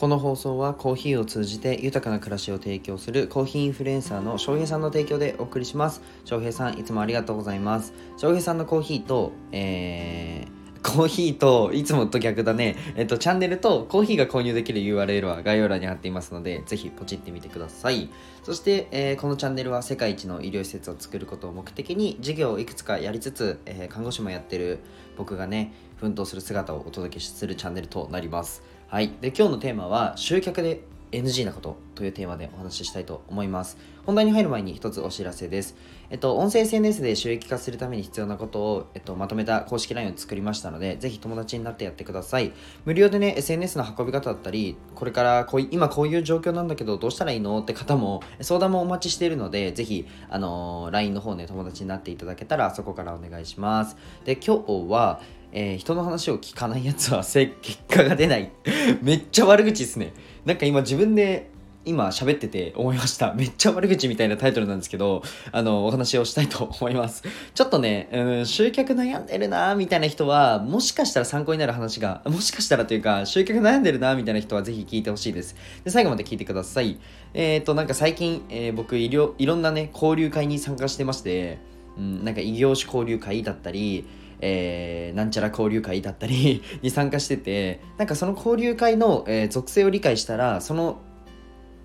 この放送はコーヒーを通じて豊かな暮らしを提供するコーヒーインフルエンサーの翔平さんの提供でお送りします翔平さんいつもありがとうございます翔平さんのコーヒーとえー コーヒーと、いつもと逆だね。えっと、チャンネルとコーヒーが購入できる URL は概要欄に貼っていますので、ぜひポチってみてください。そして、えー、このチャンネルは世界一の医療施設を作ることを目的に、事業をいくつかやりつつ、えー、看護師もやってる僕がね、奮闘する姿をお届けするチャンネルとなります。はい。で、今日のテーマは、集客で NG なことというテーマでお話ししたいと思います。本題に入る前に一つお知らせです。えっと、音声 SNS で収益化するために必要なことを、えっと、まとめた公式 LINE を作りましたので、ぜひ友達になってやってください。無料でね、SNS の運び方だったり、これからこう今こういう状況なんだけど、どうしたらいいのって方も、相談もお待ちしているので、ぜひ、あのー、LINE の方ね、友達になっていただけたら、そこからお願いします。で、今日は、えー、人の話を聞かないやつは 結果が出ない。めっちゃ悪口ですね。なんか今自分で今喋ってて思いました。めっちゃ悪口みたいなタイトルなんですけどあのお話をしたいと思います。ちょっとね、うん、集客悩んでるなみたいな人はもしかしたら参考になる話がもしかしたらというか集客悩んでるなみたいな人はぜひ聞いてほしいです。で最後まで聞いてください。えっ、ー、となんか最近、えー、僕いろいろんなね交流会に参加してましてうん、なんか異業種交流会だったりえー、なんちゃら交流会だったり に参加しててなんかその交流会の、えー、属性を理解したらその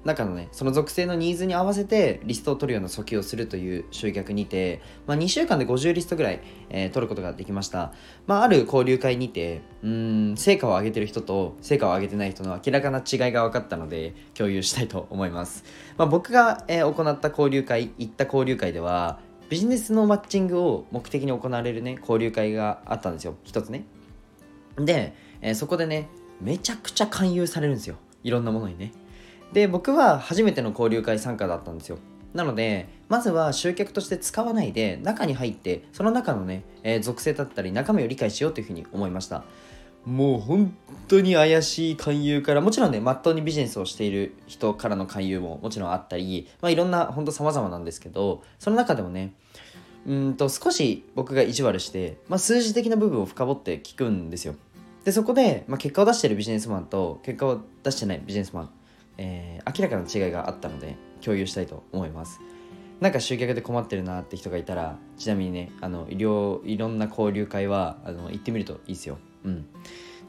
中のねその属性のニーズに合わせてリストを取るような訴求をするという集客にて、まあ、2週間で50リストぐらい、えー、取ることができました、まあ、ある交流会にてうん成果を上げてる人と成果を上げてない人の明らかな違いが分かったので共有したいと思います、まあ、僕が、えー、行った交流会行った交流会ではビジネスのマッチングを目的に行われるね交流会があったんですよ。一つね。で、えー、そこでねめちゃくちゃ勧誘されるんですよ。いろんなものにね。で僕は初めての交流会参加だったんですよ。なのでまずは集客として使わないで中に入ってその中のね、えー、属性だったり中身を理解しようというふうに思いました。もう本当に怪しい勧誘からもちろんねまっとうにビジネスをしている人からの勧誘ももちろんあったり、まあ、いろんな本当様々なんですけどその中でもねうんと少し僕が意地悪して、まあ、数字的な部分を深掘って聞くんですよ。でそこで、まあ、結果を出してるビジネスマンと結果を出してないビジネスマン、えー、明らかな違いがあったので共有したいと思います。なんか集客で困ってるなって人がいたらちなみにねあの医療いろんな交流会はあの行ってみるといいですよ。うん、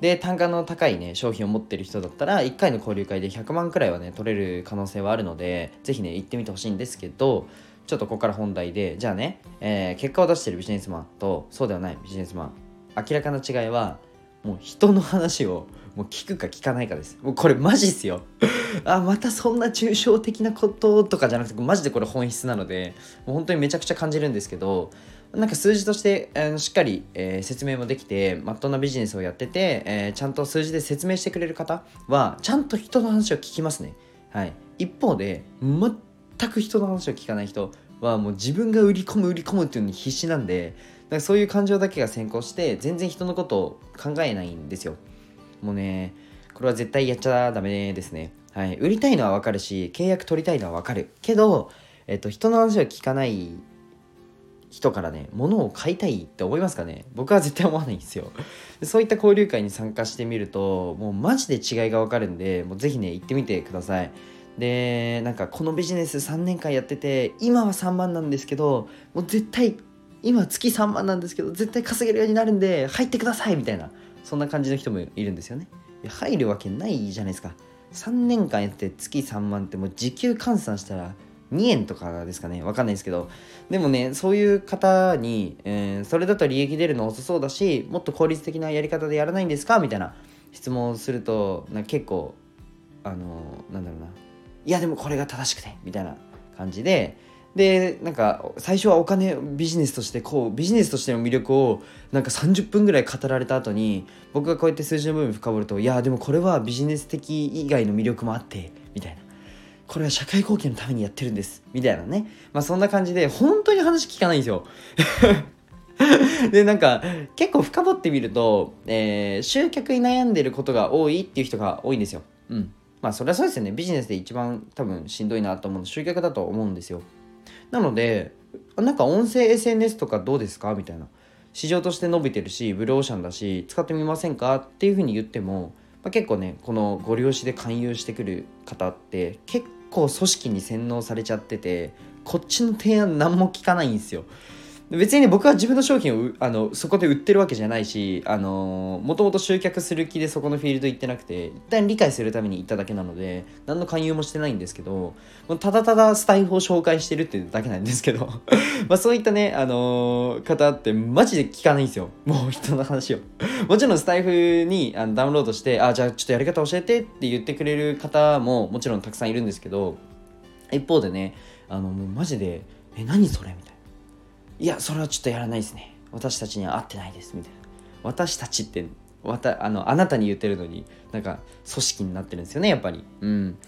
で単価の高いね商品を持ってる人だったら1回の交流会で100万くらいはね取れる可能性はあるので是非ね行ってみてほしいんですけどちょっとここから本題でじゃあね、えー、結果を出してるビジネスマンとそうではないビジネスマン明らかな違いはもう人の話をもう聞くか聞かないかです。もうこれマジっすよ。あまたそんな抽象的なこととかじゃなくてマジでこれ本質なのでもう本当にめちゃくちゃ感じるんですけどなんか数字として、えー、しっかり、えー、説明もできて、まっとうなビジネスをやってて、えー、ちゃんと数字で説明してくれる方は、ちゃんと人の話を聞きますね。はい。一方で、全く人の話を聞かない人は、もう自分が売り込む、売り込むっていうのに必死なんで、だかそういう感情だけが先行して、全然人のことを考えないんですよ。もうね、これは絶対やっちゃダメですね。はい。売りたいのはわかるし、契約取りたいのはわかる。けど、えっと、人の話を聞かない人からね物を買いたいって思いますかね？僕は絶対思わないんですよ。そういった交流会に参加してみるともうマジで違いがわかるんでもうぜひね行ってみてください。でなんかこのビジネス3年間やってて今は3万なんですけどもう絶対今月3万なんですけど絶対稼げるようになるんで入ってくださいみたいなそんな感じの人もいるんですよね。入るわけないじゃないですか。3年間やって月3万ってもう時給換算したら2円とかですかね。わかんないですけど。でもねそういう方に、えー、それだと利益出るの遅そうだしもっと効率的なやり方でやらないんですか？みたいな質問をするとな結構あのなんだろうな。いやでもこれが正しくて。みたいな感じで。でなんか最初はお金ビジネスとしてこうビジネスとしての魅力をなんか30分ぐらい語られた後に僕がこうやって数字の部分深掘るといやでもこれはビジネス的以外の魅力もあって。みたいな。これは社会貢献のためにやってるんです。みたいなね。まあそんな感じで本当に話聞かないんですよ。でなんか結構深掘ってみると、えー、集客に悩んでることが多いっていう人が多いんですよ。うん。まあそれはそうですよね。ビジネスで一番多分しんどいなと思うの集客だと思うんですよ。なのでなんか音声 SNS とかどうですか？みたいな。市場として伸びてるしブルーオーシャンだし使ってみませんか？っていうふうに言ってもま、結構ねこのご利用しで勧誘してくる方って結構組織に洗脳されちゃっててこっちの提案何も聞かないんですよ。別にね僕は自分の商品をあのそこで売ってるわけじゃないしあのもともと集客する気でそこのフィールド行ってなくて一旦理解するために行っただけなので何の勧誘もしてないんですけどただただスタイフを紹介してるってだけなんですけど まあそういったねあの方ってマジで聞かないんですよ。もう人の話を。もちろんスタイフにあのダウンロードしてあじゃあちょっとやり方教えてって言ってくれる方ももちろんたくさんいるんですけど一方でねあのもうマジでえ何それみたいな。いやそれはちょっとやらないですね。私たちには合ってないですみたいな。私たちってわたあのあなたに言ってるのになんか組織になってるんですよねやっぱり。うん。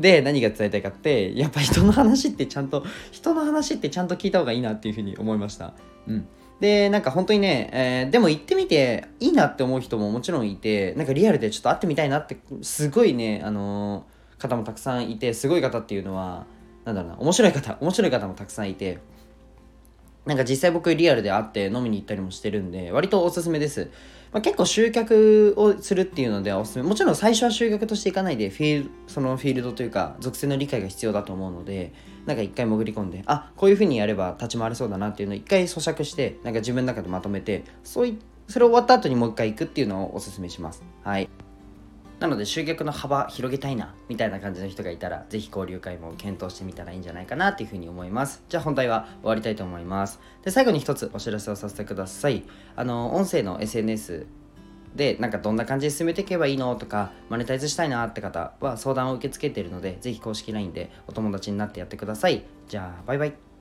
で何が伝えたいかってやっぱ人の話ってちゃんと人の話ってちゃんと聞いた方がいいなっていうふうに思いました。うん。でなんか本当にね、えー、でも行ってみていいなって思う人ももちろんいてなんかリアルでちょっと会ってみたいなってすごいねあのー、方もたくさんいてすごい方っていうのはなんだろうな面白い方面白い方もたくさんいてなんか実際僕リアルで会って飲みに行ったりもしてるんで、割とおすすめです。まあ、結構集客をするっていうのではおすすめ。もちろん最初は集客としていかないで、フィールそのフィールドというか、属性の理解が必要だと思うので、なんか一回潜り込んで、あ、こういう風にやれば立ち回れそうだなっていうのを一回咀嚼して、なんか自分の中でまとめて、そういそれ終わった後にもう一回行くっていうのをおすすめします。はい。なので集客の幅広げたいなみたいな感じの人がいたら是非交流会も検討してみたらいいんじゃないかなっていうふうに思います。じゃあ本題は終わりたいと思います。で最後に一つお知らせをさせてください。あの音声の SNS でなんかどんな感じで進めていけばいいのとかマネタイズしたいなって方は相談を受け付けているのでぜひ公式 LINE でお友達になってやってください。じゃあバイバイ。